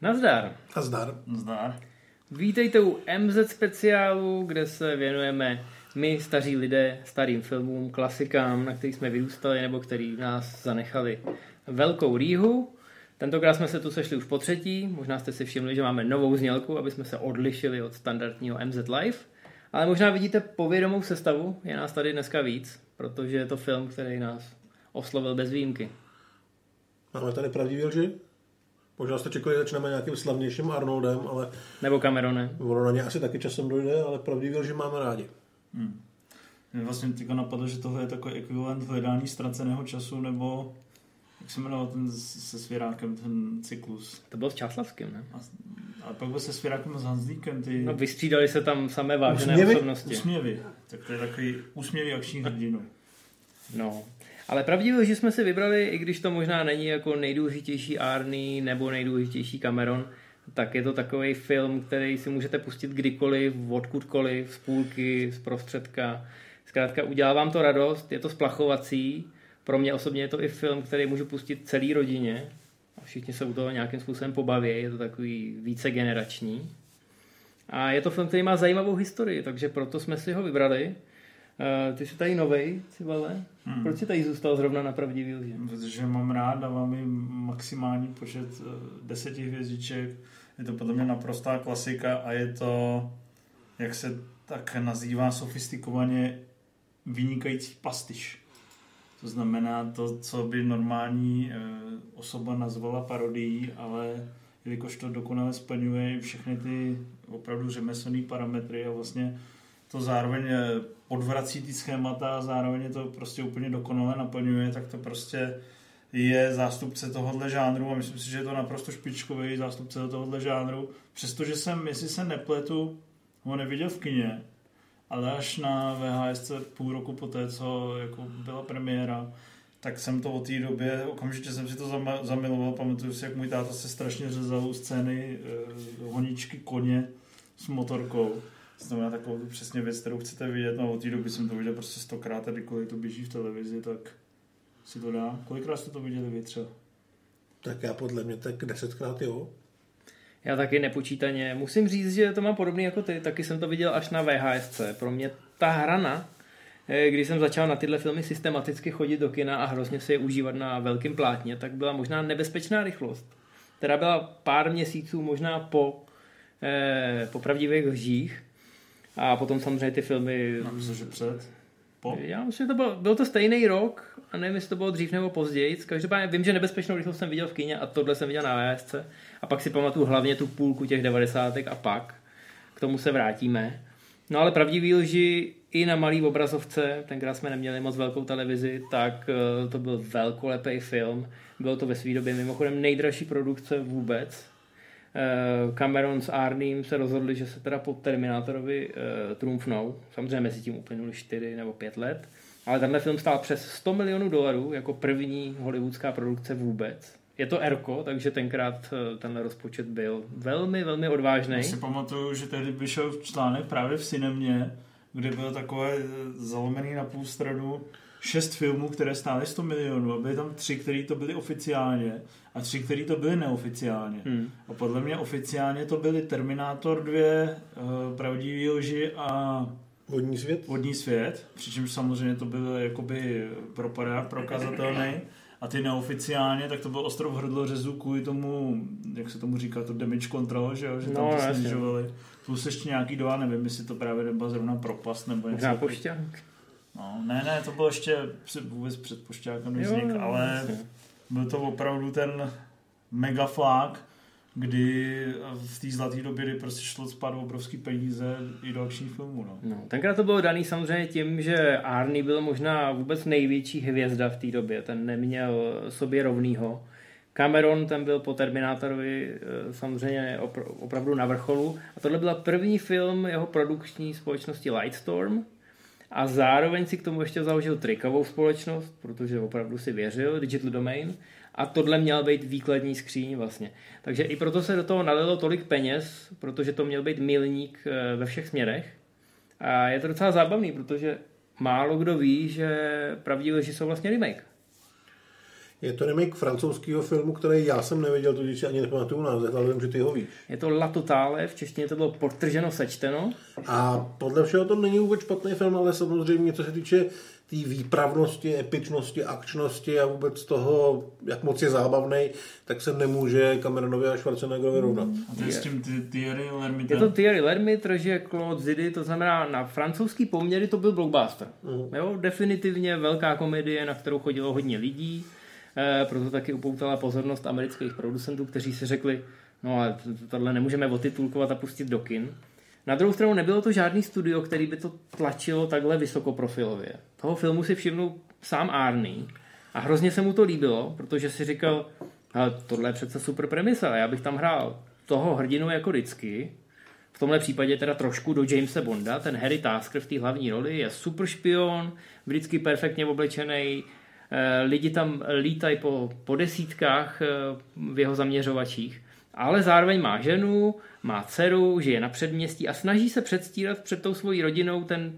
Nazdar. Nazdar. Nazdar. Vítejte u MZ speciálu, kde se věnujeme my, staří lidé, starým filmům, klasikám, na kterých jsme vyrůstali nebo který nás zanechali velkou rýhu. Tentokrát jsme se tu sešli už po třetí, možná jste si všimli, že máme novou znělku, aby jsme se odlišili od standardního MZ Live. Ale možná vidíte povědomou sestavu, je nás tady dneska víc, protože je to film, který nás oslovil bez výjimky. Máme tady pravdivý lži? Možná jste čekali, že začneme nějakým slavnějším Arnoldem, ale Nebo Cameronem. ono na ně asi taky časem dojde, ale pravdivý lži máme rádi. Mě vlastně teďka napadlo, že tohle je takový ekvivalent hledání ztraceného času, nebo jak se jmenoval ten se svěrákem, ten cyklus. To byl s Čáslavským, ne? A, a pak byl se svěrákem a s Hanzlíkem, ty No, vystřídali se tam samé vážené Úsměvy? osobnosti. úsměvy. Tak to je takový úsměvý akční hrdinu. No. Ale pravdivé, že jsme si vybrali, i když to možná není jako nejdůležitější Arnie nebo nejdůležitější Cameron, tak je to takový film, který si můžete pustit kdykoliv, odkudkoliv, z půlky, z prostředka. Zkrátka udělá vám to radost, je to splachovací. Pro mě osobně je to i film, který můžu pustit celý rodině. A všichni se u toho nějakým způsobem pobaví, je to takový více generační. A je to film, který má zajímavou historii, takže proto jsme si ho vybrali. Uh, ty jsi tady novej, Cibale. Hmm. Proč jsi tady zůstal zrovna na pravdivý lži? Protože mám rád, dávám jim maximální počet eh, deseti hvězdiček. Je to podle mě naprostá klasika a je to, jak se tak nazývá sofistikovaně, vynikající pastiš. To znamená to, co by normální eh, osoba nazvala parodií, ale jelikož to dokonale splňuje všechny ty opravdu řemeslné parametry a vlastně to zároveň eh, odvrací ty schémata a zároveň to prostě úplně dokonale naplňuje, tak to prostě je zástupce tohohle žánru a myslím si, že je to naprosto špičkový zástupce tohohle žánru, přestože jsem, jestli se nepletu, ho neviděl v kině, ale až na VHS půl roku poté, co jako byla premiéra, tak jsem to od té době, okamžitě jsem si to zamiloval, pamatuju si, jak můj táta se strašně řezal u scény eh, honičky koně s motorkou. To znamená takovou přesně věc, kterou chcete vidět, no od té doby jsem to viděl prostě stokrát a kdykoliv to běží v televizi, tak si to dá. Kolikrát jste to viděli vy třeba? Tak já podle mě tak desetkrát jo. Já taky nepočítaně. Musím říct, že to mám podobný jako ty. Taky jsem to viděl až na VHSC. Pro mě ta hrana, eh, když jsem začal na tyhle filmy systematicky chodit do kina a hrozně si je užívat na velkém plátně, tak byla možná nebezpečná rychlost. Která byla pár měsíců možná po, eh, po pravdivých lžích. A potom samozřejmě ty filmy No, myslím, že před. Po? Já myslím, že to byl, byl to stejný rok a nevím, jestli to bylo dřív nebo později. Každopádně vím, že nebezpečnou rychlost jsem viděl v kině a tohle jsem viděl na VSC. A pak si pamatuju hlavně tu půlku těch 90. a pak. K tomu se vrátíme. No ale pravdivý lži i na malý obrazovce, tenkrát jsme neměli moc velkou televizi, tak eh, to byl velkolepý film. Bylo to ve své době mimochodem nejdražší produkce vůbec. Eh, Cameron s Arnim se rozhodli, že se teda po Terminátorovi uh, trumfnou. Samozřejmě mezi tím uplynuli 4 nebo 5 let. Ale tenhle film stál přes 100 milionů dolarů jako první hollywoodská produkce vůbec. Je to Erko, takže tenkrát eh, tenhle rozpočet byl velmi, velmi odvážný. Já si pamatuju, že tehdy vyšel článek právě v Cinemě, kde bylo takové zalomený na půl stranu šest filmů, které stály 100 milionů a byly tam tři, které to byly oficiálně a tři, které to byly neoficiálně. Hmm. A podle mě oficiálně to byly Terminátor 2, eh, Pravdivý lži a Vodní svět. Vodní svět, přičemž samozřejmě to byl jakoby propadák prokazatelný. A ty neoficiálně, tak to byl ostrov hrdlořezů kvůli tomu, jak se tomu říká, to damage control, že, jo? že tam No, to snižovali. Plus ještě nějaký dva, nevím, jestli to právě nebyla zrovna propast nebo něco. Možná takového. pošťák. No, ne, ne, to bylo ještě před- vůbec před pošťákem Jo, vznik, jo, ale jasně. byl to opravdu ten mega flák, kdy v té zlaté době, kdy prostě šlo spát obrovský peníze i do akčních filmů. No. No, tenkrát to bylo daný samozřejmě tím, že Arnie byl možná vůbec největší hvězda v té době. Ten neměl sobě rovnýho. Cameron ten byl po Terminátorovi eh, samozřejmě opr- opravdu na vrcholu. A tohle byla první film jeho produkční společnosti Lightstorm. A zároveň si k tomu ještě založil trikovou společnost, protože opravdu si věřil, Digital Domain. A tohle měl být výkladní skříň vlastně. Takže i proto se do toho nalilo tolik peněz, protože to měl být milník eh, ve všech směrech. A je to docela zábavný, protože málo kdo ví, že pravdiví lži jsou vlastně remake. Je to remake francouzského filmu, který já jsem neviděl, tudíž si ani nepamatuju název, ale vím, že ty ho víš. Je to La Totale, v češtině to bylo podtrženo, sečteno. A podle všeho to není vůbec špatný film, ale samozřejmě, co se týče té tý výpravnosti, epičnosti, akčnosti a vůbec toho, jak moc je zábavný, tak se nemůže Cameronovi a Schwarzeneggerovi rovnat. A to je s tím Thi- Thierry Lhermitte. Je to Thierry Lhermitte, že Claude Zidi, to znamená na francouzský poměry to byl blockbuster. Mhm. Jo, definitivně velká komedie, na kterou chodilo hodně lidí, proto taky upoutala pozornost amerických producentů, kteří si řekli, no ale tohle nemůžeme otitulkovat a pustit do kin. Na druhou stranu nebylo to žádný studio, který by to tlačilo takhle vysokoprofilově. Toho filmu si všimnul sám Arnie a hrozně se mu to líbilo, protože si říkal, ale tohle je přece super premisa, já bych tam hrál toho hrdinu jako vždycky, v tomhle případě teda trošku do Jamesa Bonda, ten Harry Tasker v té hlavní roli je super špion, vždycky perfektně oblečený, eh, lidi tam lítají po, po desítkách eh, v jeho zaměřovačích, ale zároveň má ženu, má dceru, žije na předměstí a snaží se předstírat před tou svojí rodinou ten,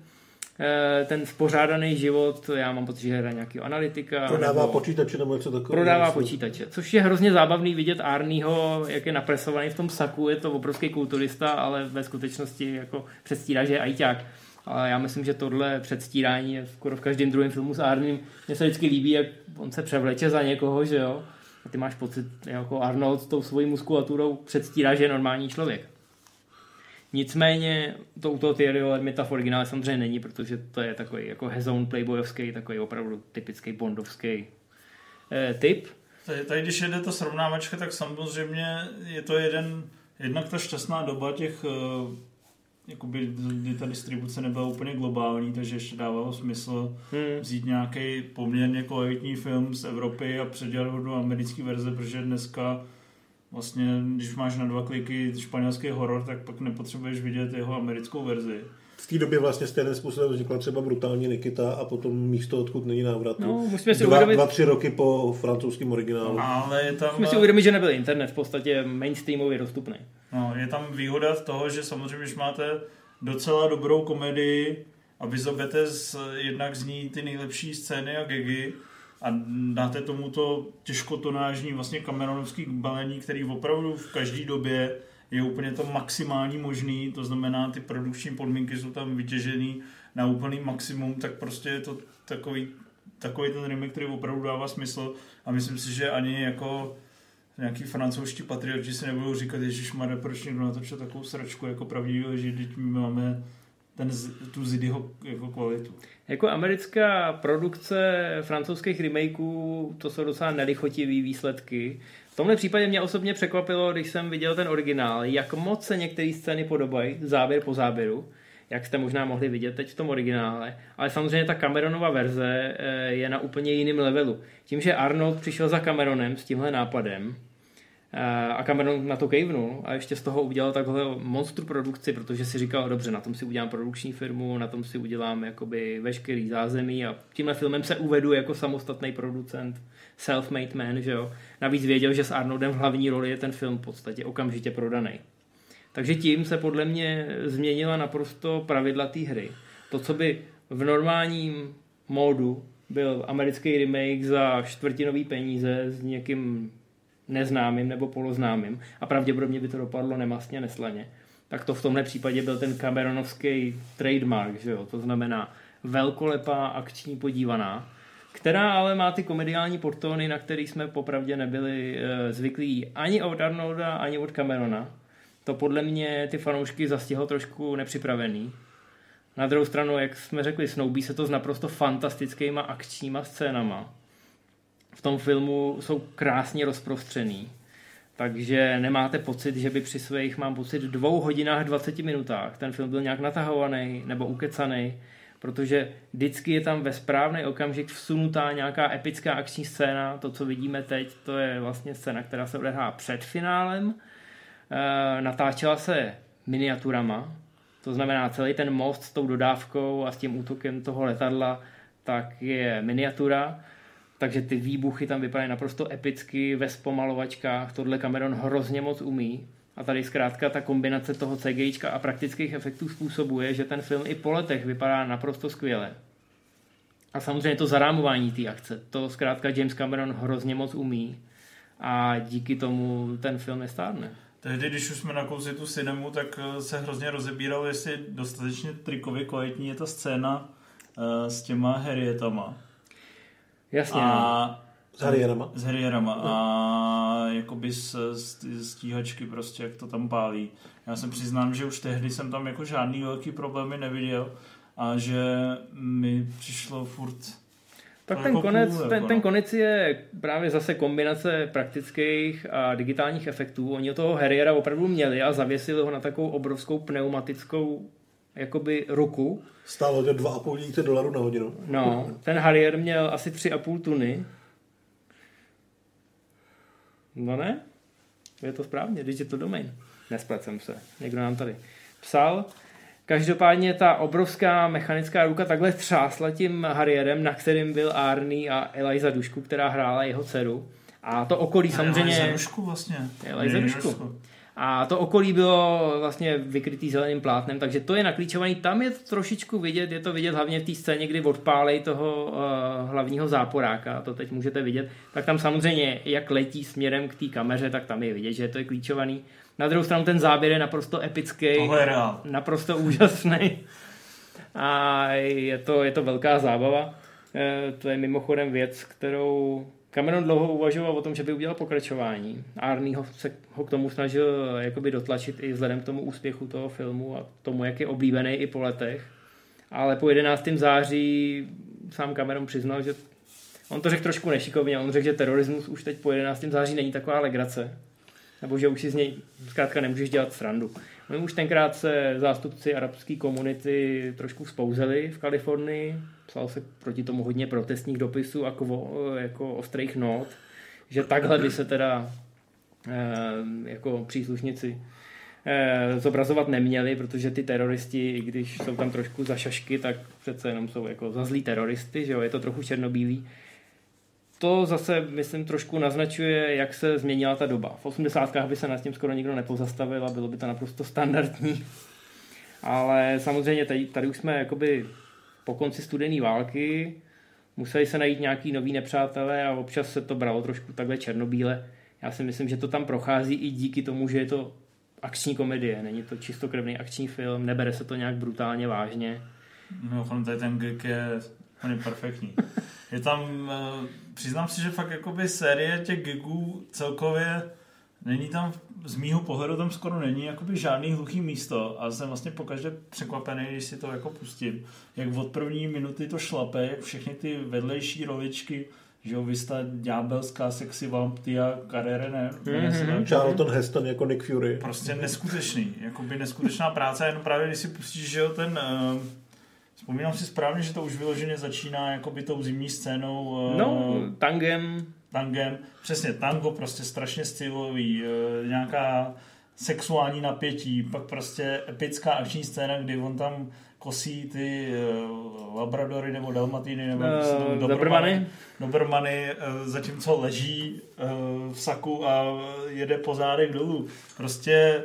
eh, ten spořádaný život, já mám pocit, že hraje nějakého analytika. Prodává nebo- počítače nebo něco takového. Prodává Myslím. počítače, což je hrozně zábavný vidět Arnieho, jak je napresovaný v tom saku, je to obrovský kulturista, ale ve skutečnosti jako předstírá, že je ajťák. Ale já myslím, že tohle předstírání je skoro v každém druhém filmu s Arním. Mně se vždycky líbí, jak on se převleče za někoho, že jo? A ty máš pocit, jako Arnold s tou svojí muskulaturou předstírá, že je normální člověk. Nicméně to u toho Thierryho Lhermitta v originále samozřejmě není, protože to je takový jako hezoun playboyovský, takový opravdu typický bondovský eh, typ. Tady, tady, když jede ta srovnávačka, tak samozřejmě je to jeden, jednak ta šťastná doba těch, eh, jakoby, kdy ta distribuce nebyla úplně globální, takže ještě dávalo smysl Hmm. vzít nějaký poměrně kvalitní film z Evropy a předělat ho do americké verze, protože dneska vlastně, když máš na dva kliky španělský horor, tak pak nepotřebuješ vidět jeho americkou verzi. V té době vlastně stejným způsobem vznikla třeba brutální Nikita a potom místo, odkud není návratu. No, musíme si dva, uvědomit- dva, tři roky po francouzském originálu. Ale tam... Musíme si uvědomit, že nebyl internet v podstatě mainstreamově dostupný. No, je tam výhoda z toho, že samozřejmě, když máte docela dobrou komedii a vyzobete z, jednak z ní ty nejlepší scény a gagy a dáte tomu to těžkotonážní vlastně kameronovský balení, který opravdu v každé době je úplně to maximální možný, to znamená, ty produkční podmínky jsou tam vytěžený na úplný maximum, tak prostě je to takový, takový ten remake, který opravdu dává smysl a myslím si, že ani jako nějaký francouzští patrioti si nebudou říkat, Ježíš Mare, proč někdo natočil takovou sračku jako pravdivý lži, teď my máme ten, tu Zidyho jako kvalitu. Jako americká produkce francouzských remakeů, to jsou docela nelichotivý výsledky. V tomhle případě mě osobně překvapilo, když jsem viděl ten originál, jak moc se některé scény podobají, záběr po záběru, jak jste možná mohli vidět teď v tom originále. Ale samozřejmě ta Cameronova verze eh, je na úplně jiném levelu. Tím, že Arnold přišel za Cameronem s tímhle nápadem, a Cameron na to kejvnul a ještě z toho udělal takhle monstru produkci, protože si říkal, dobře, na tom si udělám produkční firmu, na tom si udělám jakoby veškerý zázemí a tímhle filmem se uvedu jako samostatný producent, self-made man, že jo. Navíc věděl, že s Arnoldem v hlavní roli je ten film v podstatě okamžitě prodaný. Takže tím se podle mě změnila naprosto pravidla té hry. To, co by v normálním módu byl americký remake za čtvrtinový peníze s někým neznámým nebo poloznámým a pravděpodobně by to dopadlo nemastně, neslaně, tak to v tomhle případě byl ten Cameronovský trademark, že jo? to znamená velkolepá akční podívaná, která ale má ty komediální portóny, na který jsme popravdě nebyli e, zvyklí ani od Arnolda, ani od Camerona. To podle mě ty fanoušky zastihlo trošku nepřipravený. Na druhou stranu, jak jsme řekli, snoubí se to s naprosto fantastickýma akčníma scénama. V tom filmu jsou krásně rozprostřený. Takže nemáte pocit, že by při svých, mám pocit, dvou hodinách 20 minutách ten film byl nějak natahovaný nebo ukecaný. protože vždycky je tam ve správný okamžik vsunutá nějaká epická akční scéna, to, co vidíme teď, to je vlastně scéna, která se odehrává před finálem, e, natáčela se miniaturama, to znamená celý ten most s tou dodávkou a s tím útokem toho letadla, tak je miniatura, takže ty výbuchy tam vypadají naprosto epicky ve zpomalovačkách, tohle Cameron hrozně moc umí. A tady zkrátka ta kombinace toho CGI a praktických efektů způsobuje, že ten film i po letech vypadá naprosto skvěle. A samozřejmě to zarámování té akce, to zkrátka James Cameron hrozně moc umí a díky tomu ten film nestárne. Tehdy, když už jsme nakousli tu cinemu, tak eh, se hrozně rozebíral, jestli dostatečně trikově kvalitní je ta scéna uh, s těma Harrietama. Jasně, no. A S Harrierama. s Harrierama a jakoby z, z, z stíhačky prostě, jak to tam pálí. Já jsem přiznám, že už tehdy jsem tam jako žádný velký problémy neviděl a že mi přišlo furt Tak ten jako konec, ten, jako ten no. konec je právě zase kombinace praktických a digitálních efektů. Oni toho Harriera opravdu měli a zavěsili ho na takovou obrovskou pneumatickou jakoby ruku. Stálo to 2,5 tisíce dolarů na hodinu. No, ten Harrier měl asi 3,5 tuny. No ne? Je to správně, když je to domain. Nesplet jsem se. Někdo nám tady psal. Každopádně ta obrovská mechanická ruka takhle třásla tím Harrierem, na kterým byl Arnie a Eliza Dušku, která hrála jeho dceru. A to okolí samozřejmě... Zarušku vlastně. Eliza Dušku. A to okolí bylo vlastně vykrytý zeleným plátnem, takže to je naklíčovaný. Tam je to trošičku vidět, je to vidět hlavně v té scéně, kdy odpálej toho uh, hlavního záporáka, to teď můžete vidět. Tak tam samozřejmě, jak letí směrem k té kameře, tak tam je vidět, že to je klíčovaný. Na druhou stranu ten záběr je naprosto epický, Tohle je naprosto úžasný. A je to, je to velká zábava. Eh, To je mimochodem věc, kterou Cameron dlouho uvažoval o tom, že by udělal pokračování. Arnie ho, se ho k tomu snažil jakoby dotlačit i vzhledem k tomu úspěchu toho filmu a tomu, jak je oblíbený i po letech. Ale po 11. září sám Cameron přiznal, že on to řekl trošku nešikovně, on řekl, že terorismus už teď po 11. září není taková legrace. Nebo že už si z něj zkrátka nemůžeš dělat srandu. No už tenkrát se zástupci arabské komunity trošku spouzeli v Kalifornii. Psal se proti tomu hodně protestních dopisů a kvo, jako ostrých not, že takhle by se teda eh, jako příslušníci eh, zobrazovat neměli, protože ty teroristi, i když jsou tam trošku za šašky, tak přece jenom jsou jako za zlý teroristy, že jo, je to trochu černobílý. To zase, myslím, trošku naznačuje, jak se změnila ta doba. V 80. by se nad tím skoro nikdo nepozastavil a bylo by to naprosto standardní. Ale samozřejmě tady, tady už jsme jakoby po konci studené války, museli se najít nějaký nový nepřátelé a občas se to bralo trošku takhle černobíle. Já si myslím, že to tam prochází i díky tomu, že je to akční komedie, není to čistokrevný akční film, nebere se to nějak brutálně vážně. Mimochodem, tady ten gig je úplně perfektní. Je tam, eh, přiznám si, že fakt jakoby série těch gigů celkově není tam, z mýho pohledu tam skoro není jakoby žádný hluchý místo a jsem vlastně pokaždé překvapený, když si to jako pustím. Jak od první minuty to šlape, jak všechny ty vedlejší roličky, že jo, vysta ďábelská sexy vamptia Carrere, ne? jmenuje se tak? Charlton Heston jako Nick Fury. Prostě neskutečný, jakoby neskutečná práce, jenom právě když si pustíš, že jo, ten, uh, vzpomínám si správně, že to už vyloženě začíná jakoby tou zimní scénou uh, No, tangem, tangem, přesně tango, prostě strašně stylový, uh, nějaká sexuální napětí, pak prostě epická akční scéna, kdy on tam kosí ty uh, labradory nebo dalmatiny nebo uh, Dobermany. Dobermany, eh, zatímco leží eh, v saku a jede po zádech dolů. Prostě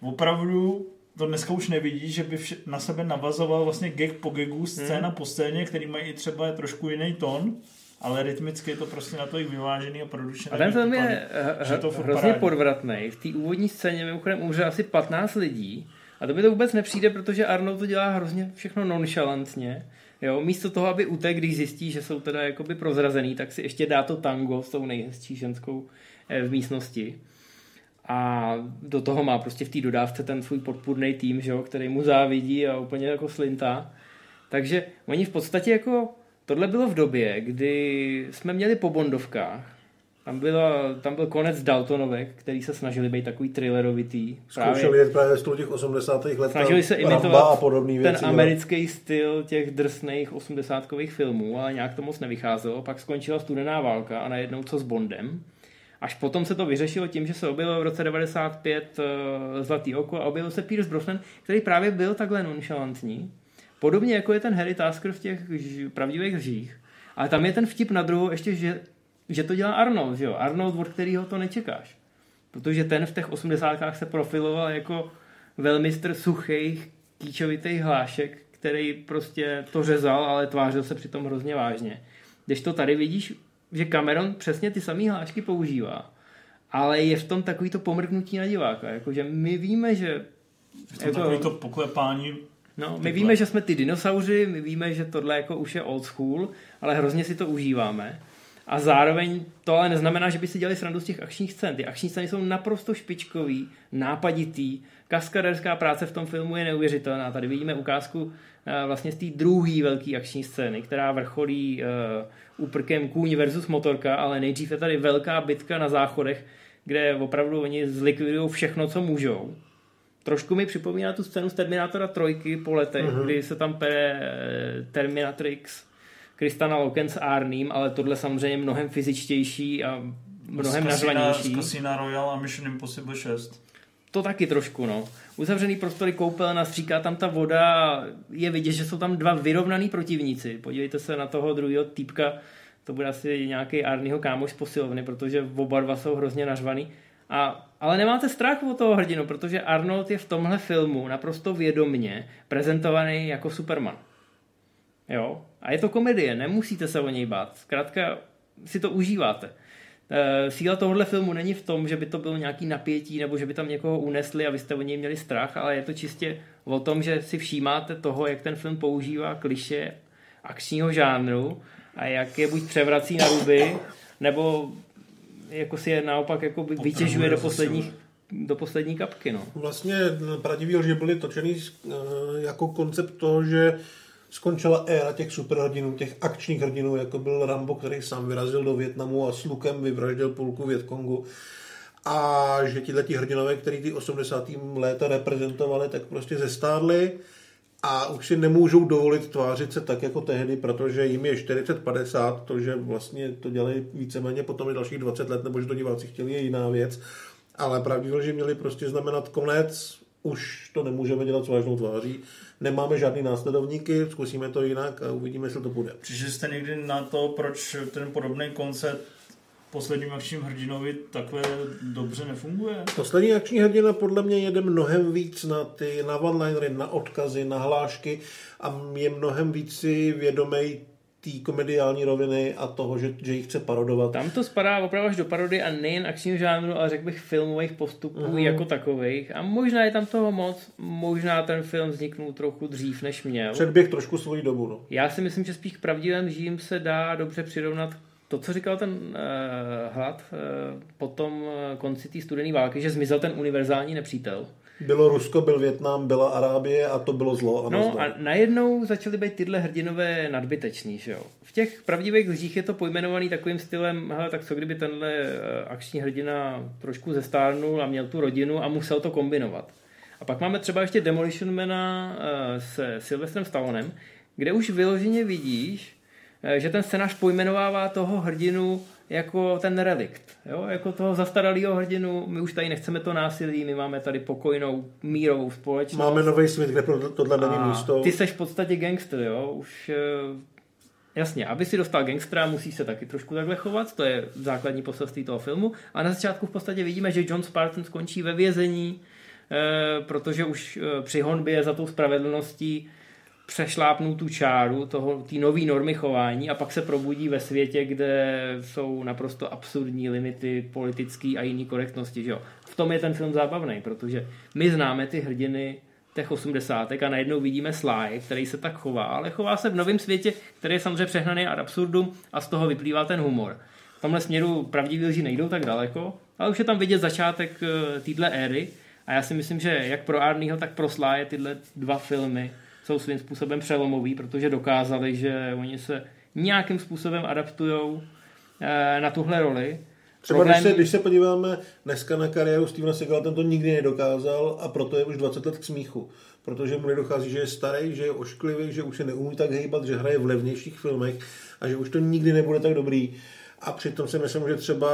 opravdu to dneska už nevidí, že by vše, na sebe navazoval vlastně gag po gagu, scéna po scéně, který mají i třeba trošku jiný tón, ale rytmicky je to prostě na to i vyvážený a produkčně. A ten film je eh, že to furt hrozně parádní. podvratný. V té úvodní scéně mimochodem umře asi 15 lidí. A to by to vůbec nepřijde, protože Arnold to dělá hrozně všechno nonchalantně. Jo, místo toho, aby utek, když zjistí, že jsou teda jakoby prozrazený, tak si ještě dá to tango s tou nejhezčí ženskou eh, v místnosti. A do toho má prostě v té dodávce ten svůj podpůrný tým, že jo, který mu závidí a úplně jako slintá. Takže oni v podstatě jako, tohle bylo v době, kdy jsme měli po Bondovkách Tam, bylo, tam byl konec Daltonovek, který se snažili být takový thrillerovitý. Zkoušeli jet právě z těch 80. let. Snažili se Ramba a imitovat podobný ten věci. no. americký styl těch drsných osmdesátkových filmů, ale nějak to moc nevycházelo. Pak skončila studená válka a najednou co s Bondem. Až potom se to vyřešilo tím, že se objevilo v roce 95 uh, Zlatý oko a objevil se Pierce Brosnan, který právě byl takhle nonchalantní. Podobně jako je ten Harry Tasker v těch pravdivých lžích. Ale tam je ten vtip na druhou ještě, že, že to dělá Arnold, že jo? Arnold, od kterého to nečekáš. Protože ten v těch osmdesátkách se profiloval jako velmistr suchých, kýčovitých hlášek, který prostě to řezal, ale tvářil se přitom hrozně vážně. Když to tady vidíš, že Cameron přesně ty samé hlášky používá, ale je v tom takový to pomrknutí na diváka. Jakože my víme, že To jako... takový to poklepání No, my víme, že jsme ty dinosauři, my víme, že tohle jako už je old school, ale hrozně si to užíváme. A zároveň to ale neznamená, že by si dělali srandu z těch akčních scén. Ty akční scény jsou naprosto špičkový, nápaditý. Kaskaderská práce v tom filmu je neuvěřitelná. Tady vidíme ukázku eh, vlastně z té druhé velké akční scény, která vrcholí uh, úprkem kůň versus motorka, ale nejdřív je tady velká bitka na záchodech, kde opravdu oni zlikvidují všechno, co můžou. Trošku mi připomíná tu scénu z Terminátora trojky po letech, uh-huh. kdy se tam pere eh, Terminatrix, Kristana Loken s Arným, ale tohle samozřejmě mnohem fyzičtější a mnohem nařvanější. z Casina Royale a Mission Impossible 6. To taky trošku, no. Uzavřený prostory koupelna, stříká tam ta voda, je vidět, že jsou tam dva vyrovnaný protivníci. Podívejte se na toho druhého týpka, to bude asi nějaký Arnýho kámoš z posilovny, protože oba dva jsou hrozně nařvaný. A, ale nemáte strach o toho hrdinu, protože Arnold je v tomhle filmu naprosto vědomně prezentovaný jako Superman. Jo? A je to komedie, nemusíte se o něj bát. Zkrátka si to užíváte. E, síla tohohle filmu není v tom, že by to bylo nějaký napětí nebo že by tam někoho unesli a vy jste o něj měli strach, ale je to čistě o tom, že si všímáte toho, jak ten film používá kliše akčního žánru a jak je buď převrací na ruby, nebo jako si je naopak jako vytěžuje do posledních do poslední kapky. No. Vlastně pravdivý lži byly točený eh, jako koncept toho, že skončila éra těch superhrdinů, těch akčních hrdinů, jako byl Rambo, který sám vyrazil do Větnamu a s lukem vyvraždil půlku Větkongu. A že ti hrdinové, který ty 80. léta reprezentovali, tak prostě zestárli a už si nemůžou dovolit tvářit se tak jako tehdy, protože jim je 40-50, to, že vlastně to dělají víceméně potom i dalších 20 let, nebo že to diváci chtěli, je jiná věc. Ale pravdivé, že měli prostě znamenat konec, už to nemůžeme dělat s vážnou tváří. Nemáme žádný následovníky, zkusíme to jinak a uvidíme, jestli to bude. Přišli jste někdy na to, proč ten podobný koncept posledním akčním hrdinovi takhle dobře nefunguje? Poslední akční hrdina podle mě jede mnohem víc na ty na one-linery, na odkazy, na hlášky a je mnohem víc si vědomej té komediální roviny a toho, že, že ji chce parodovat. Tam to spadá opravdu až do parody a nejen akčního žánru, ale řekl bych filmových postupů mm. jako takových. A možná je tam toho moc, možná ten film vzniknul trochu dřív, než měl. Předběh trošku svoji dobu. No. Já si myslím, že spíš k pravdivým žijím se dá dobře přirovnat to, co říkal ten uh, hlad uh, po tom uh, konci té studené války, že zmizel ten univerzální nepřítel. Bylo Rusko, byl Větnam, byla Arábie a to bylo zlo. A No nazdar. a najednou začaly být tyhle hrdinové nadbyteční, že jo. V těch pravdivých lžích je to pojmenovaný takovým stylem, hele, tak co kdyby tenhle eh, akční hrdina trošku zestárnul a měl tu rodinu a musel to kombinovat. A pak máme třeba ještě Demolition Mana eh, se Sylvestrem Stallonem, kde už vyloženě vidíš, eh, že ten scénář pojmenovává toho hrdinu jako ten relikt, jo? jako toho zastaralého hrdinu. My už tady nechceme to násilí, my máme tady pokojnou, mírovou společnost. Máme nový svět, kde pro tohle není místo. Ty seš v podstatě gangster, jo? Už eh, jasně, aby si dostal gangstra, musí se taky trošku takhle chovat, to je základní poselství toho filmu. A na začátku v podstatě vidíme, že John Spartan skončí ve vězení, eh, protože už eh, při honbě za tou spravedlností přešlápnou tu čáru toho, té nové normy chování a pak se probudí ve světě, kde jsou naprosto absurdní limity politické a jiné korektnosti. Že jo? V tom je ten film zábavný, protože my známe ty hrdiny těch 80. a najednou vidíme Sly, který se tak chová, ale chová se v novém světě, který je samozřejmě přehnaný ad absurdum a z toho vyplývá ten humor. V tomhle směru pravdiví lži nejdou tak daleko, ale už je tam vidět začátek eh, téhle éry a já si myslím, že jak pro Arnieho, tak pro Sly tyhle dva filmy jsou svým způsobem přelomový, protože dokázali, že oni se nějakým způsobem adaptují na tuhle roli Třeba Problém- když, se, když se podíváme dneska na kariéru Stevena Segala, ten to nikdy nedokázal a proto je už 20 let k smíchu. Protože mu nedochází, že je starý, že je ošklivý, že už se neumí tak hejbat, že hraje v levnějších filmech a že už to nikdy nebude tak dobrý. A přitom si myslím, že třeba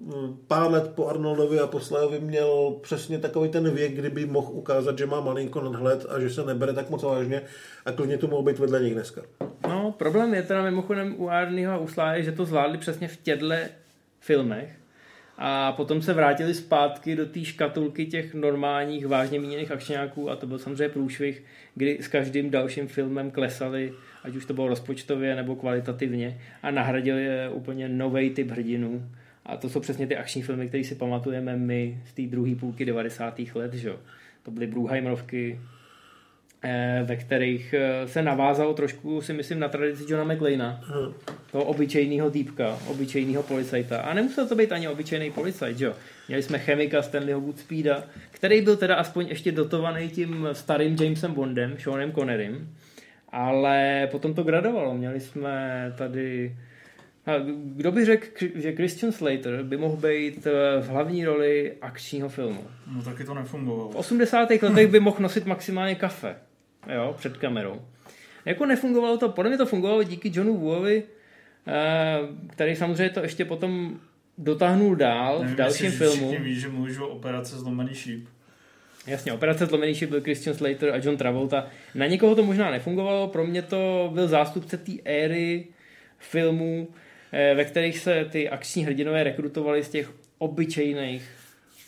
mm, pár let po Arnoldovi a po Slayovi měl přesně takový ten věk, kdyby mohl ukázat, že má malinko nadhled a že se nebere tak moc vážně a klidně to mohl být vedle nich dneska. No, problém je teda mimochodem u Arnyho a u Sláje, že to zvládli přesně v těchto filmech a potom se vrátili zpátky do té škatulky těch normálních, vážně míněných akčňáků a to byl samozřejmě průšvih, kdy s každým dalším filmem klesali, ať už to bylo rozpočtově nebo kvalitativně a nahradili je úplně nový typ hrdinů. A to jsou přesně ty akční filmy, které si pamatujeme my z té druhé půlky 90. let, že? To byly Bruheimerovky, eh, ve kterých eh, se navázalo trošku, si myslím, na tradici Johna McLeana, toho obyčejného týpka, obyčejného policajta. A nemusel to být ani obyčejný policajt, jo. Měli jsme chemika Stanleyho Woodspeeda, který byl teda aspoň ještě dotovaný tím starým Jamesem Bondem, Seanem Connerym, ale potom to gradovalo. Měli jsme tady kdo by řekl, že Christian Slater by mohl být eh, v hlavní roli akčního filmu? No taky to nefungovalo. V 80. letech by mohl nosit maximálně kafe jo, před kamerou. Jako nefungovalo to, podle mě to fungovalo díky Johnu Woovi, eh, který samozřejmě to ještě potom dotáhnul dál v Nevím, dalším jestli filmu. Všichni ví, že o operace zlomený šíp. Jasně, operace Zlomený šíp byl Christian Slater a John Travolta. Na někoho to možná nefungovalo, pro mě to byl zástupce té éry filmů, eh, ve kterých se ty akční hrdinové rekrutovali z těch obyčejných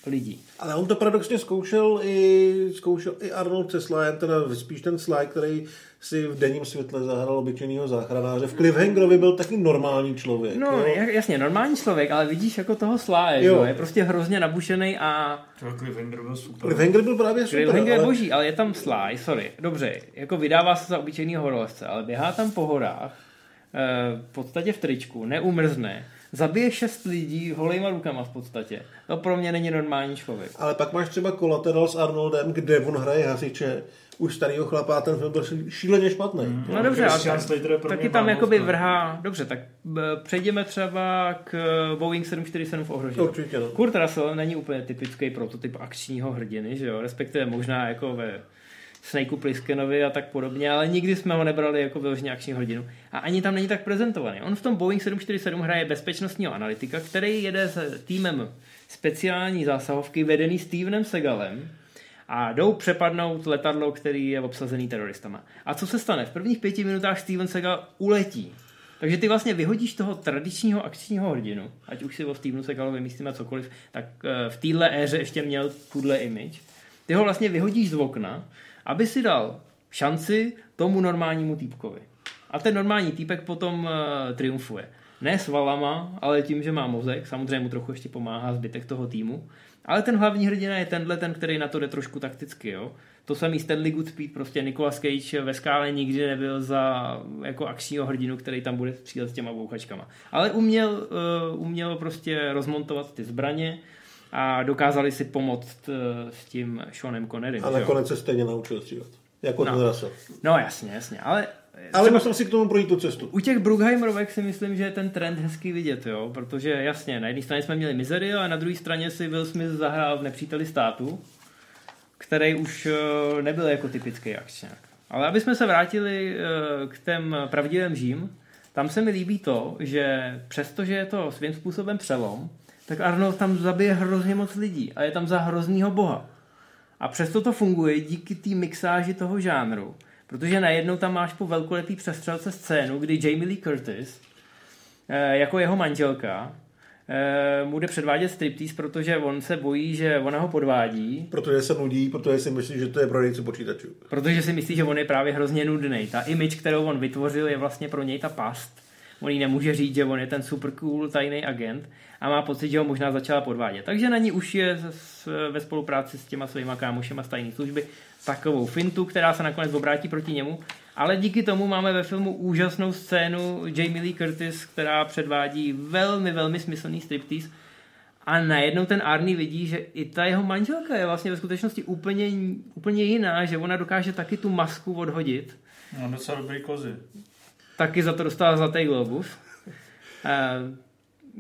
lidí. Ale on to paradoxně zkoušel i, zkoušel i Arnold se Slyem, teda spíš ten Sly, který si v denním světle zahrál obyčejného záchranáře. V Cliffhangerovi byl taky normální člověk. No, jo? ja- jasně, normální člověk, ale vidíš jako toho sláje, Jo. jo. je prostě hrozně nabušený a Třeba Cliffhanger byl super. Cliffhanger byl právě super, Cliffhanger je ale boží, ale je tam Sly, sorry, dobře, jako vydává se za obyčejného horolezce, ale běhá tam po horách, eh, v podstatě v tričku, neumrzne, zabije šest lidí holejma rukama v podstatě. To pro mě není normální člověk. Ale pak máš třeba Collateral s Arnoldem, kde on hraje hasiče, už starýho chlapa a ten film byl šíleně špatný. Mm. No dobře, Christian Slater je pro taky tam jakoby no. vrhá, dobře, tak přejdeme třeba k eh, Boeing 747 v ohrožení. Určitě, no. Kurt Russell není úplně typický prototyp akčního hrdiny, že jo, respektive možná jako ve Snakeu Pliskenovi a tak podobně, ale nikdy jsme ho nebrali jako vyloženě akčního hrdinu. A ani tam není tak prezentovaný. On v tom Boeing 747 hraje bezpečnostního analytika, který jede s týmem speciální zásahovky vedený Stevenem Segalem a jdou přepadnout letadlo, který je obsazený teroristama. A co se stane? V prvních pěti minutách Steven Segal uletí. Takže ty vlastně vyhodíš toho tradičního akčního hrdinu, ať už si o Stevenu Segalovi myslíme cokoliv, tak eh, v téhle éře ještě měl tuhle image. Ty ho vlastně vyhodíš z okna, aby si dal šanci tomu normálnímu týpkovi. A ten normální týpek potom uh, triumfuje. Ne s valama, ale tím, že má mozek. Samozřejmě mu trochu ještě pomáhá zbytek toho týmu. Ale ten hlavní hrdina je tenhle, ten, který na to jde trošku takticky. Jo? To samý Stanley Goodspeed, prostě Nicolas Cage ve skále nikdy nebyl za jako akčního hrdinu, který tam bude střílet s těma bouchačkama. Ale uměl, uh, uměl prostě rozmontovat ty zbraně a dokázali si pomoct uh, s tím Seanem Connerym. A nakonec se stejně naučil střílet. Jako No. Russell. No jasně, jasně, ale... Ale musel si k tomu projít tu cestu. U těch Brugheimerovek si myslím, že je ten trend hezký vidět, jo? protože jasně, na jedné straně jsme měli Misery, ale na druhé straně si Will Smith zahrál v Nepříteli státu, který už eh, nebyl jako typický akčňák. Ale aby jsme se vrátili eh, k těm pravdivým žím, tam se mi líbí to, že přestože je to svým způsobem přelom, tak Arnold tam zabije hrozně moc lidí a je tam za hroznýho boha. A přesto to funguje díky té mixáži toho žánru. Protože najednou tam máš po velkolepý přestřelce scénu, kdy Jamie Lee Curtis eh, jako jeho manželka eh, mu jde předvádět striptease, protože on se bojí, že ona ho podvádí, Protože se nudí, protože si myslí, že to je prodejce počítačů. protože si myslí, že on je právě hrozně nudný. Ta image, kterou on vytvořil, je vlastně pro něj ta past. On jí nemůže říct, že on je ten super cool tajný agent a má pocit, že ho možná začala podvádět. Takže na ní už je s, ve spolupráci s těma svýma kámošema z tajné služby takovou fintu, která se nakonec obrátí proti němu. Ale díky tomu máme ve filmu úžasnou scénu Jamie Lee Curtis, která předvádí velmi, velmi smyslný striptease. A najednou ten Arnie vidí, že i ta jeho manželka je vlastně ve skutečnosti úplně, úplně jiná, že ona dokáže taky tu masku odhodit. No, docela dobrý kozy. Taky za to dostala Zlatý globus.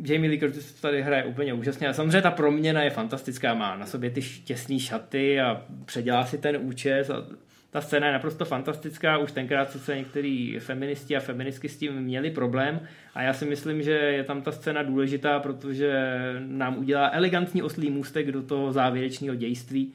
Jamie Lee Curtis tady hraje úplně úžasně. A samozřejmě ta proměna je fantastická, má na sobě ty těsné šaty a předělá si ten účes a ta scéna je naprosto fantastická, už tenkrát se některý feministi a feministky s tím měli problém a já si myslím, že je tam ta scéna důležitá, protože nám udělá elegantní oslý můstek do toho závěrečného dějství,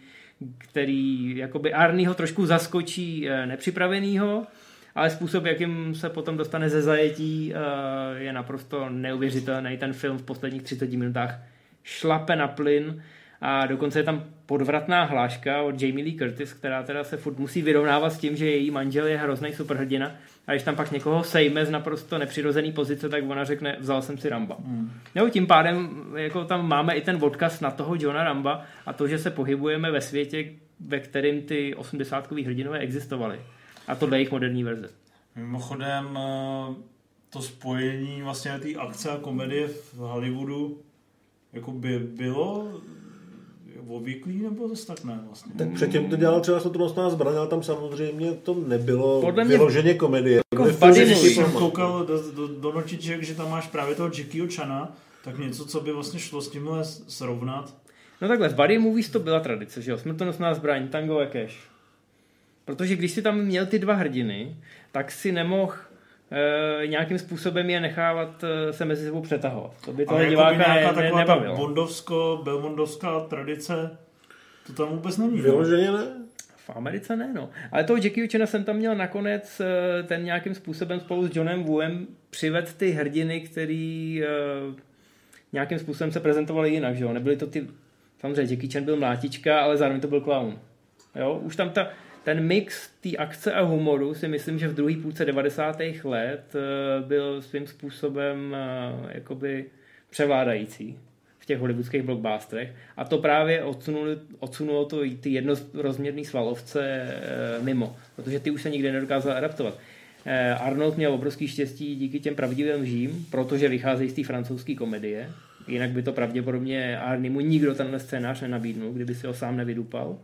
který jakoby Arnieho trošku zaskočí eh, nepřipravenýho, ale způsob, jakým se potom dostane ze zajetí, eh, je naprosto neuvěřitelný. Ten film v posledních 30 minutách šlape na plyn a dokonce je tam podvratná hláška od Jamie Lee Curtis, která teda se furt musí vyrovnávat s tím, že její manžel je hrozný superhrdina a když tam pak někoho sejme z naprosto nepřirozený pozice, tak ona řekne, vzal jsem si Ramba. Hmm. Nebo tím pádem jako tam máme i ten odkaz na toho Johna Ramba a to, že se pohybujeme ve světě, ve kterém ty 80 hrdinové existovaly. A tohle je jejich moderní verze. Mimochodem, eh, to spojení vlastně té akce a komedie v Hollywoodu jako by bylo obvyklý, nebo to tak ne vlastně? Tak předtím to dělal třeba Smrtonosná zbraň, ale tam samozřejmě to nebylo Podle mě- vyloženě komedie. Jako. Když jsem koukal do, do, do nočiček, že tam máš právě toho Jackieho Chana, tak něco, co by vlastně šlo s tímhle srovnat. No takhle, v Buddy Movies to byla tradice, že jo? Smrtonosná zbraň, Tango a Cash. Protože když si tam měl ty dva hrdiny, tak si nemohl e, nějakým způsobem je nechávat e, se mezi sebou přetahovat. To by toho Ale diváka ne, nějaká ne, taková ta nebavilo. bondovsko, belmondovská tradice, to tam vůbec není. Vyloženě ne? V Americe ne, no. Ale toho Jackie Chana jsem tam měl nakonec eh, ten nějakým způsobem spolu s Johnem Wooem přived ty hrdiny, který eh, nějakým způsobem se prezentovali jinak, že jo. Nebyly to ty, samozřejmě Jackie Chan byl mlátička, ale zároveň to byl clown. Jo, už tam ta, ten mix té akce a humoru si myslím, že v druhé půlce 90. let eh, byl svým způsobem eh, jakoby převládající v těch hollywoodských blockbusterech a to právě odsunulo, odsunulo to ty jednorozměrné svalovce eh, mimo, protože ty už se nikdy nedokázal adaptovat. Arnold měl obrovský štěstí díky těm pravdivým lžím, protože vycházejí z té francouzské komedie. Jinak by to pravděpodobně Arnimu nikdo tenhle scénář nenabídnul, kdyby si ho sám nevydupal.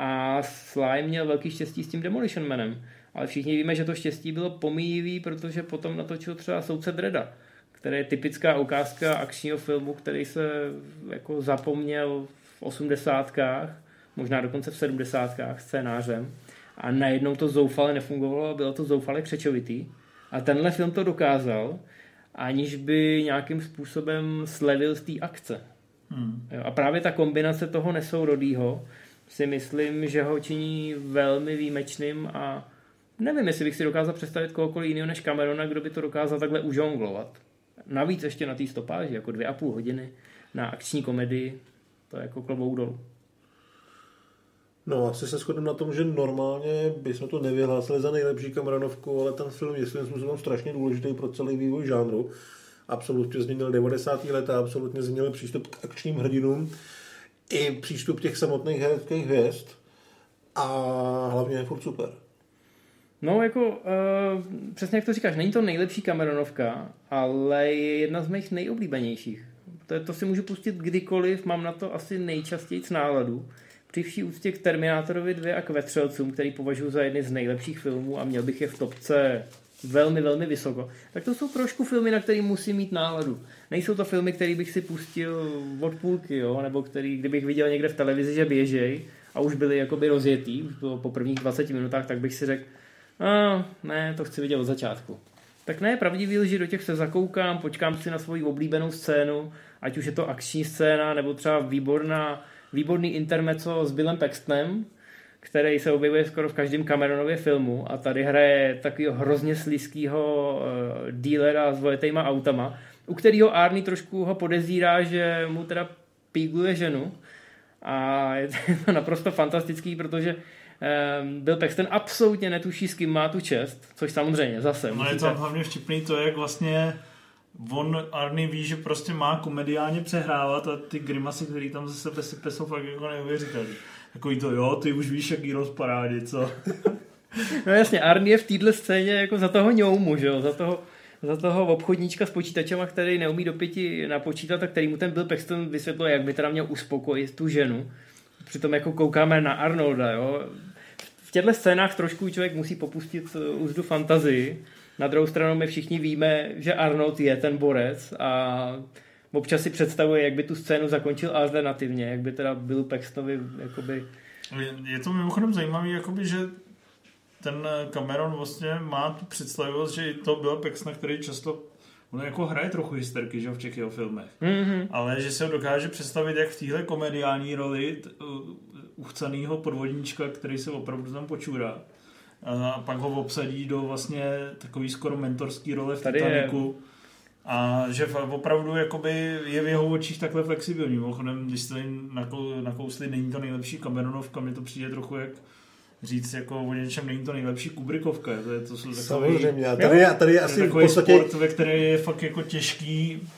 A Sly měl velký štěstí s tím Demolition Manem. Ale všichni víme, že to štěstí bylo pomíjivý, protože potom natočil třeba Soudce Dreda, který je typická ukázka akčního filmu, který se jako zapomněl v osmdesátkách, možná dokonce v sedmdesátkách scénářem. A najednou to zoufale nefungovalo a bylo to zoufale křečovitý. A tenhle film to dokázal, aniž by nějakým způsobem slevil z té akce. Hmm. Jo, a právě ta kombinace toho nesourodýho si myslím, že ho činí velmi výjimečným a nevím, jestli bych si dokázal představit kohokoliv jiného než Camerona, kdo by to dokázal takhle užonglovat. Navíc ještě na té stopáži, jako dvě a půl hodiny na akční komedii, to je jako klobouk dolů. No, asi se shodneme na tom, že normálně bychom to nevyhlásili za nejlepší Cameronovku, ale ten film je svým způsobem strašně důležitý pro celý vývoj žánru. Absolutně změnil 90. leta, absolutně změnil přístup k akčním hrdinům i přístup těch samotných hereckých hvězd a hlavně je furt super. No, jako, uh, přesně jak to říkáš, není to nejlepší Cameronovka, ale je jedna z mých nejoblíbenějších. To, je, to si můžu pustit kdykoliv, mám na to asi nejčastěji náladu. Při vší úctě k Terminátorovi 2 a k Vetřelcům, který považuji za jedny z nejlepších filmů a měl bych je v topce velmi, velmi vysoko, tak to jsou trošku filmy, na který musím mít náladu. Nejsou to filmy, který bych si pustil od půlky, jo? nebo který, kdybych viděl někde v televizi, že běžej a už byli jakoby rozjetý, už bylo po prvních 20 minutách, tak bych si řekl, a ne, to chci vidět od začátku. Tak ne, pravdivý lži, do těch se zakoukám, počkám si na svoji oblíbenou scénu, ať už je to akční scéna, nebo třeba výborná, výborný intermezzo s Billem Paxtonem, který se objevuje skoro v každém Cameronově filmu a tady hraje takového hrozně slizkého uh, dílera s vojetýma autama, u kterého Arnie trošku ho podezírá, že mu teda pígluje ženu a je to naprosto fantastický, protože um, Bill Paxton absolutně netuší, s kým má tu čest, což samozřejmě zase No je to hlavně vtipný to, jak vlastně on Arnie ví, že prostě má komediálně přehrávat a ty grimasy, které tam ze sebe sype, jsou fakt jako neuvěřitelné. Takový to, jo, ty už víš, jaký rozparádě, co? No jasně, Arnie je v téhle scéně jako za toho ňoumu, že jo, za toho, za toho obchodníčka s počítačem, který neumí do pěti napočítat a který mu ten Bill Paxton vysvětluje, jak by teda měl uspokojit tu ženu. Přitom jako koukáme na Arnolda, jo. V těchto scénách trošku člověk musí popustit eh, úzdu fantazii. Na druhou stranu my všichni víme, že Arnold je ten borec a občas si představuje, jak by tu scénu zakončil alternativně, jak by teda byl Paxtonovi jakoby... Je, je to mimochodem zajímavé, jakoby, že ten Cameron vlastně má tu představivost, že to byl Paxton, který často On jako hraje trochu hysterky, že v těch jeho filmech. Mm-hmm. Ale že se ho dokáže představit, jak v téhle komediální roli t- uh, uchcanýho podvodníčka, který se opravdu tam počůrá. A pak ho obsadí do vlastně takový skoro mentorský role v Tady je- Titaniku. A že opravdu jakoby je v jeho očích takhle flexibilní. Mimochodem, když jste nakou- nakousli, není to nejlepší Cameronovka, mi to přijde trochu jak říct jako o něčem není to nejlepší Kubrickovka. To, je, to jsou takový, Samozřejmě. A tady, je, tady je asi v takový podstatě sport, ve které je fakt jako těžký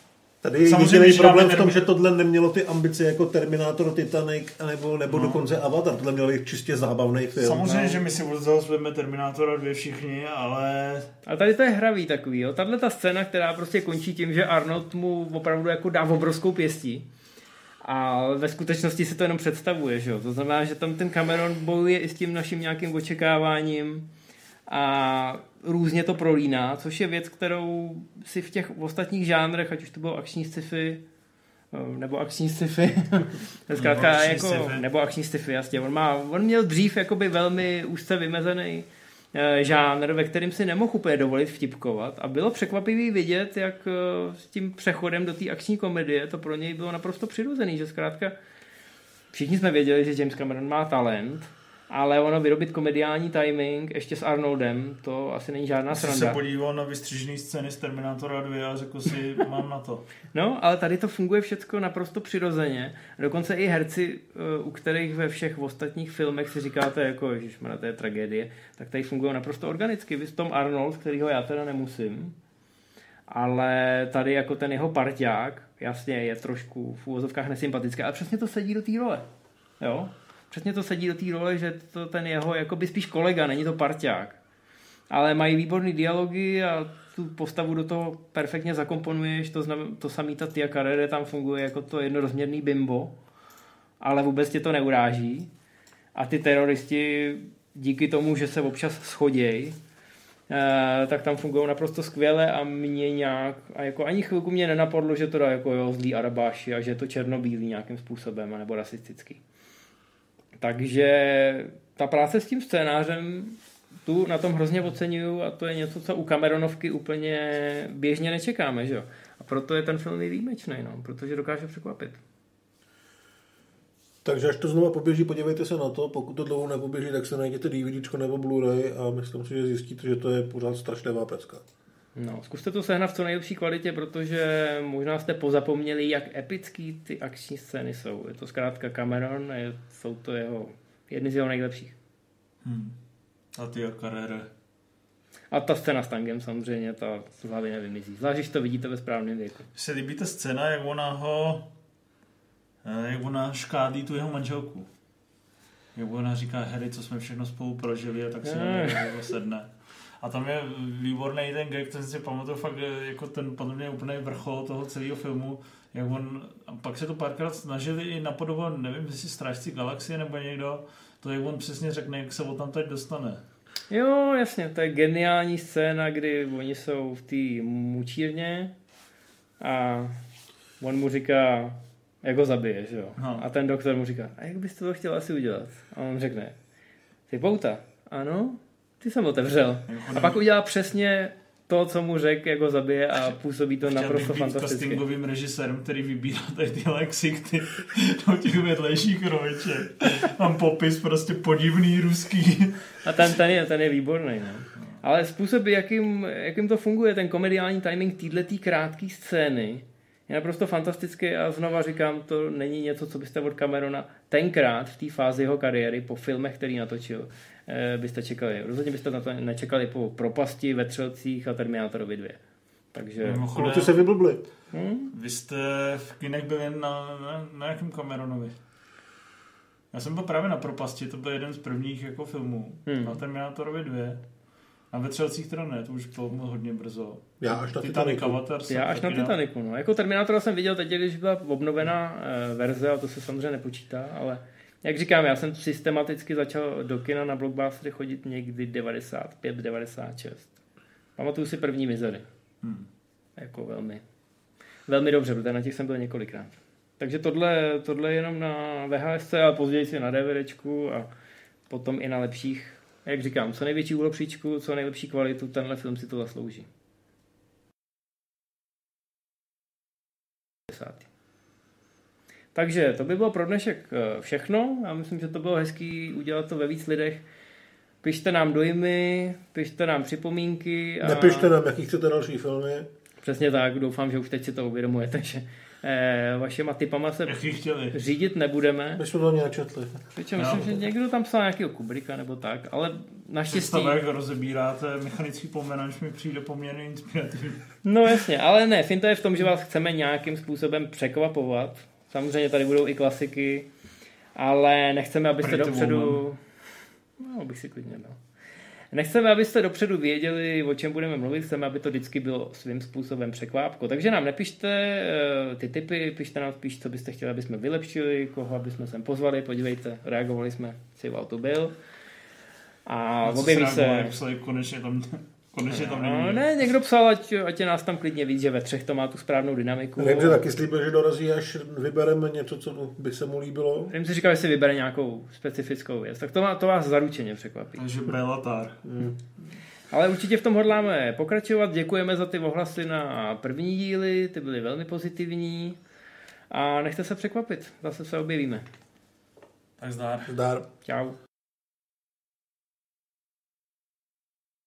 Tady je Samozřejmě, problém v tom, že tohle nemělo ty ambice jako Terminator, Titanic, nebo, nebo No. dokonce Avatar. Tohle měl být čistě zábavný film. Samozřejmě, no. že my si zveme Terminátora dvě všichni, ale A tady to je hravý takový, jo. Tahle ta scéna, která prostě končí tím, že Arnold mu opravdu jako dá obrovskou pěstí. A ve skutečnosti se to jenom představuje, že jo. To znamená, že tam ten Cameron bojuje i s tím naším nějakým očekáváním a různě to prolíná, což je věc, kterou si v těch ostatních žánrech, ať už to bylo akční sci-fi, eh, nebo akční sci-fi, zkrátka Nebo akční jako, sci-fi. nebo akční sci-fi, jasně. On, má, on měl dřív jakoby velmi úzce vymezený eh, žánr, ve kterým si nemohl úplně dovolit vtipkovat a bylo překvapivý vidět, jak eh, s tím přechodem do té akční komedie to pro něj bylo naprosto přirozený, že zkrátka všichni jsme věděli, že James Cameron má talent, ale ono vyrobit komediální timing ještě s Arnoldem, to asi není žádná se sranda. podíval na vystřižený scény z Terminátora 2 a řekl si, mám na to. No, ale tady to funguje všechno naprosto přirozeně. Dokonce i herci, eh, u kterých ve všech ostatních filmech si říkáte, jako, že to je tragédie, tak tady fungují naprosto organicky. Vy Tom Arnold, kterýho já teda nemusím, ale tady jako ten jeho parťák, jasně je trošku v úvozovkách nesympatický, ale přesně to sedí do té role. Jo? Přesně to sedí do té role, že to ten jeho jakoby spíš kolega, není to parťák. Ale mají výborný dialogy a tu postavu do toho perfektně zakomponuješ, to, znam, to samý ta Tia Carrere tam funguje jako to jednorozměrný bimbo, ale vůbec tě to neuráží. A ty teroristi díky tomu, že se občas schodějí, eh, tak tam fungují naprosto skvěle a mě nějak, a jako ani chvilku mě nenapadlo, že to dá jako jo, zlý arabáši a že je to černobílý nějakým způsobem, nebo rasistický. Takže ta práce s tím scénářem tu na tom hrozně oceňuju a to je něco, co u Cameronovky úplně běžně nečekáme, že jo. A proto je ten film i výjimečný, no, protože dokáže překvapit. Takže až to znova poběží, podívejte se na to. Pokud to dlouho nepoběží, tak se najděte DVD nebo Blu-ray a myslím si, že zjistíte, že to je pořád strašlivá pecka. No, zkuste to sehnat v co nejlepší kvalitě, protože možná jste pozapomněli, jak epický ty akční scény jsou. Je to zkrátka Cameron, je, jsou to jeho, jedny z jeho nejlepších. Hmm. A ty Carrere. A ta scéna s Tangem samozřejmě, ta z hlavy nevymizí. Zvlášť, když to vidíte ve správném věku. Se líbí ta scéna, jak ona ho, eh, jak ona škádí tu jeho manželku. Jak ona říká, Harry, co jsme všechno spolu prožili a tak si na něj jako sedne. A tam je výborný ten gag, ten si pamatuju fakt eh, jako ten podle mě úplný vrchol toho celého filmu, jak on, a pak se to párkrát snažili i napodobovat, nevím, jestli Strážci galaxie nebo někdo, to jak on přesně řekne, jak se o tam teď dostane. Jo, jasně, to je geniální scéna, kdy oni jsou v té mučírně a on mu říká, jak ho zabije, že jo. No. A ten doktor mu říká, a jak byste to chtěl asi udělat? A on řekne, ty pouta, ano, ty jsem otevřel. Jako A pak udělá přesně to, co mu řekl, jak ho zabije a působí to Chtěl naprosto bych být fantasticky. castingovým režisérem, který vybírá tady tyhle ksichty do těch vedlejších roliček. Tam popis prostě podivný ruský. A ten, ten, je, ten je výborný. No. Ale způsob, jakým, jakým to funguje, ten komediální timing této krátké scény, je naprosto fantastický a znova říkám, to není něco, co byste od Camerona tenkrát v té fázi jeho kariéry, po filmech, který natočil, eh, byste čekali. Rozhodně byste na to nečekali po Propasti, Vetřelcích a Terminátorovi 2. Takže... Kluci No, se vyblbli. Hm? Vy jste v kinech byli na, na, na jakém Cameronovi? Já jsem byl právě na Propasti, to byl jeden z prvních jako filmů. Hmm. Na Terminátorovi 2. Na Vetřelcích teda ne, to už bylo hodně brzo. Já až na Titanic. Avatar jsem Já až na. Titaniku. No. Jako Terminátora jsem viděl teď, když byla obnovená e, verze, a to se samozřejmě nepočítá, ale jak říkám, já jsem systematicky začal do kina na blockbustery chodit někdy 95, 96. Pamatuju si první mizery. Hmm. Jako velmi velmi dobře, protože na těch jsem byl několikrát. Takže tohle, tohle je jenom na VHS a později si na DVDčku a potom i na lepších, jak říkám, co největší úlopříčku, co nejlepší kvalitu, tenhle film si to zaslouží. Takže to by bylo pro dnešek eh, všechno. Já myslím, že to bylo hezký udělat to ve víc lidech. Pište nám dojmy, pište nám připomínky. A... Nepište nám, jaký chcete další filmy. Přesně tak, doufám, že už teď si to uvědomujete, že eh, vašima typama se chtěli. řídit nebudeme. My jsme to nějak četli. Přičem myslím, že někdo tam psal nějakého Kubricka nebo tak, ale naštěstí... Představa, jak rozebíráte mechanický pomenač, mi přijde poměrně inspirativní. No jasně, ale ne, finta je v tom, že vás chceme nějakým způsobem překvapovat. Samozřejmě tady budou i klasiky, ale nechceme, abyste Pretty dopředu... Woman. No, bych si klidně dal. Nechceme, abyste dopředu věděli, o čem budeme mluvit, chceme, aby to vždycky bylo svým způsobem překvápko. Takže nám nepište eh, ty typy, pište nám spíš, co byste chtěli, aby jsme vylepšili, koho aby jsme sem pozvali, podívejte, reagovali jsme, Civil to byl. A objeví se... psali, konečně tam, konečně tam No, není. ne, někdo psal, ať, ať je nás tam klidně víc, že ve třech to má tu správnou dynamiku. Vím, že taky slíbil, že dorazí, až vybereme něco, co by se mu líbilo. Vím si říkal, že si vybere nějakou specifickou věc, tak to, má, to vás zaručeně překvapí. Takže Belatar. Ale určitě v tom hodláme pokračovat. Děkujeme za ty ohlasy na první díly, ty byly velmi pozitivní. A nechte se překvapit, zase se objevíme. Tak zdár. Zdar. Čau.